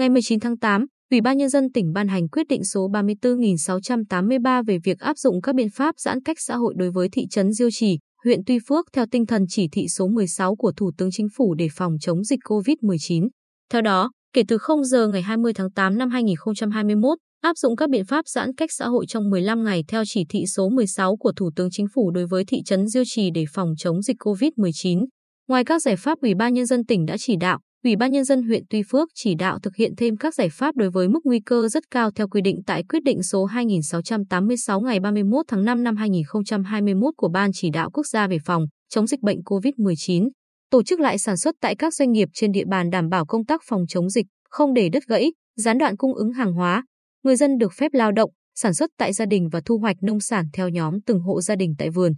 Ngày 19 tháng 8, Ủy ban Nhân dân tỉnh ban hành quyết định số 34.683 về việc áp dụng các biện pháp giãn cách xã hội đối với thị trấn Diêu Trì, huyện Tuy Phước theo tinh thần chỉ thị số 16 của Thủ tướng Chính phủ để phòng chống dịch COVID-19. Theo đó, kể từ 0 giờ ngày 20 tháng 8 năm 2021, áp dụng các biện pháp giãn cách xã hội trong 15 ngày theo chỉ thị số 16 của Thủ tướng Chính phủ đối với thị trấn Diêu Trì để phòng chống dịch COVID-19. Ngoài các giải pháp Ủy ban Nhân dân tỉnh đã chỉ đạo, Ủy ban Nhân dân huyện Tuy Phước chỉ đạo thực hiện thêm các giải pháp đối với mức nguy cơ rất cao theo quy định tại quyết định số 2686 ngày 31 tháng 5 năm 2021 của Ban Chỉ đạo Quốc gia về phòng chống dịch bệnh COVID-19. Tổ chức lại sản xuất tại các doanh nghiệp trên địa bàn đảm bảo công tác phòng chống dịch, không để đứt gãy, gián đoạn cung ứng hàng hóa. Người dân được phép lao động, sản xuất tại gia đình và thu hoạch nông sản theo nhóm từng hộ gia đình tại vườn.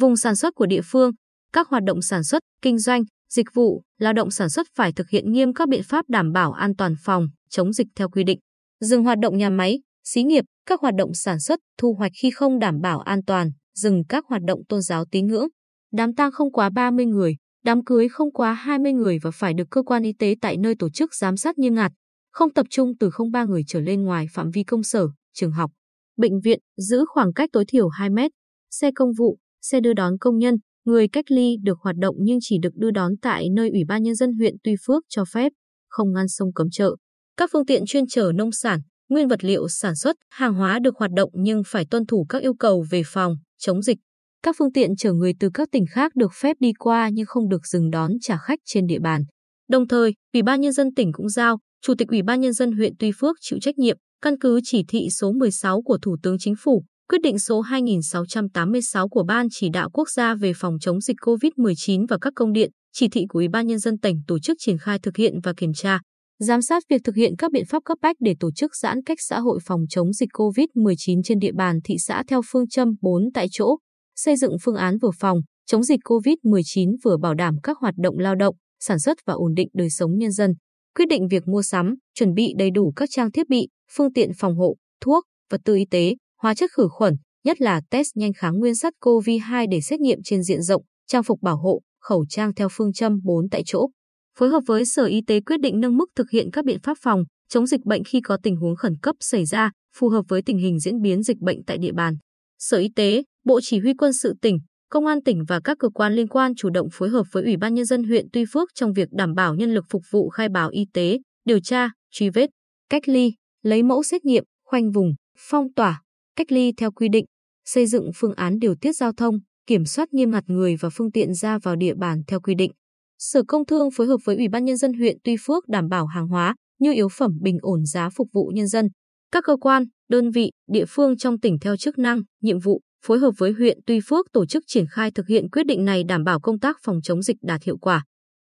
Vùng sản xuất của địa phương, các hoạt động sản xuất, kinh doanh, dịch vụ, lao động sản xuất phải thực hiện nghiêm các biện pháp đảm bảo an toàn phòng, chống dịch theo quy định. Dừng hoạt động nhà máy, xí nghiệp, các hoạt động sản xuất, thu hoạch khi không đảm bảo an toàn, dừng các hoạt động tôn giáo tín ngưỡng. Đám tang không quá 30 người, đám cưới không quá 20 người và phải được cơ quan y tế tại nơi tổ chức giám sát nghiêm ngặt, không tập trung từ không ba người trở lên ngoài phạm vi công sở, trường học, bệnh viện, giữ khoảng cách tối thiểu 2 mét, xe công vụ, xe đưa đón công nhân, Người cách ly được hoạt động nhưng chỉ được đưa đón tại nơi Ủy ban Nhân dân huyện Tuy Phước cho phép, không ngăn sông cấm chợ. Các phương tiện chuyên chở nông sản, nguyên vật liệu sản xuất, hàng hóa được hoạt động nhưng phải tuân thủ các yêu cầu về phòng, chống dịch. Các phương tiện chở người từ các tỉnh khác được phép đi qua nhưng không được dừng đón trả khách trên địa bàn. Đồng thời, Ủy ban Nhân dân tỉnh cũng giao, Chủ tịch Ủy ban Nhân dân huyện Tuy Phước chịu trách nhiệm, căn cứ chỉ thị số 16 của Thủ tướng Chính phủ, quyết định số 2686 của Ban Chỉ đạo Quốc gia về phòng chống dịch COVID-19 và các công điện, chỉ thị của Ủy ban Nhân dân tỉnh tổ chức triển khai thực hiện và kiểm tra, giám sát việc thực hiện các biện pháp cấp bách để tổ chức giãn cách xã hội phòng chống dịch COVID-19 trên địa bàn thị xã theo phương châm 4 tại chỗ, xây dựng phương án vừa phòng, chống dịch COVID-19 vừa bảo đảm các hoạt động lao động, sản xuất và ổn định đời sống nhân dân. Quyết định việc mua sắm, chuẩn bị đầy đủ các trang thiết bị, phương tiện phòng hộ, thuốc, vật tư y tế, hóa chất khử khuẩn, nhất là test nhanh kháng nguyên sắt COVID-2 để xét nghiệm trên diện rộng, trang phục bảo hộ, khẩu trang theo phương châm 4 tại chỗ. Phối hợp với Sở Y tế quyết định nâng mức thực hiện các biện pháp phòng, chống dịch bệnh khi có tình huống khẩn cấp xảy ra, phù hợp với tình hình diễn biến dịch bệnh tại địa bàn. Sở Y tế, Bộ Chỉ huy quân sự tỉnh, Công an tỉnh và các cơ quan liên quan chủ động phối hợp với Ủy ban Nhân dân huyện Tuy Phước trong việc đảm bảo nhân lực phục vụ khai báo y tế, điều tra, truy vết, cách ly, lấy mẫu xét nghiệm, khoanh vùng, phong tỏa, cách ly theo quy định, xây dựng phương án điều tiết giao thông, kiểm soát nghiêm ngặt người và phương tiện ra vào địa bàn theo quy định. Sở Công Thương phối hợp với Ủy ban Nhân dân huyện Tuy Phước đảm bảo hàng hóa, như yếu phẩm bình ổn giá phục vụ nhân dân. Các cơ quan, đơn vị, địa phương trong tỉnh theo chức năng, nhiệm vụ, phối hợp với huyện Tuy Phước tổ chức triển khai thực hiện quyết định này đảm bảo công tác phòng chống dịch đạt hiệu quả.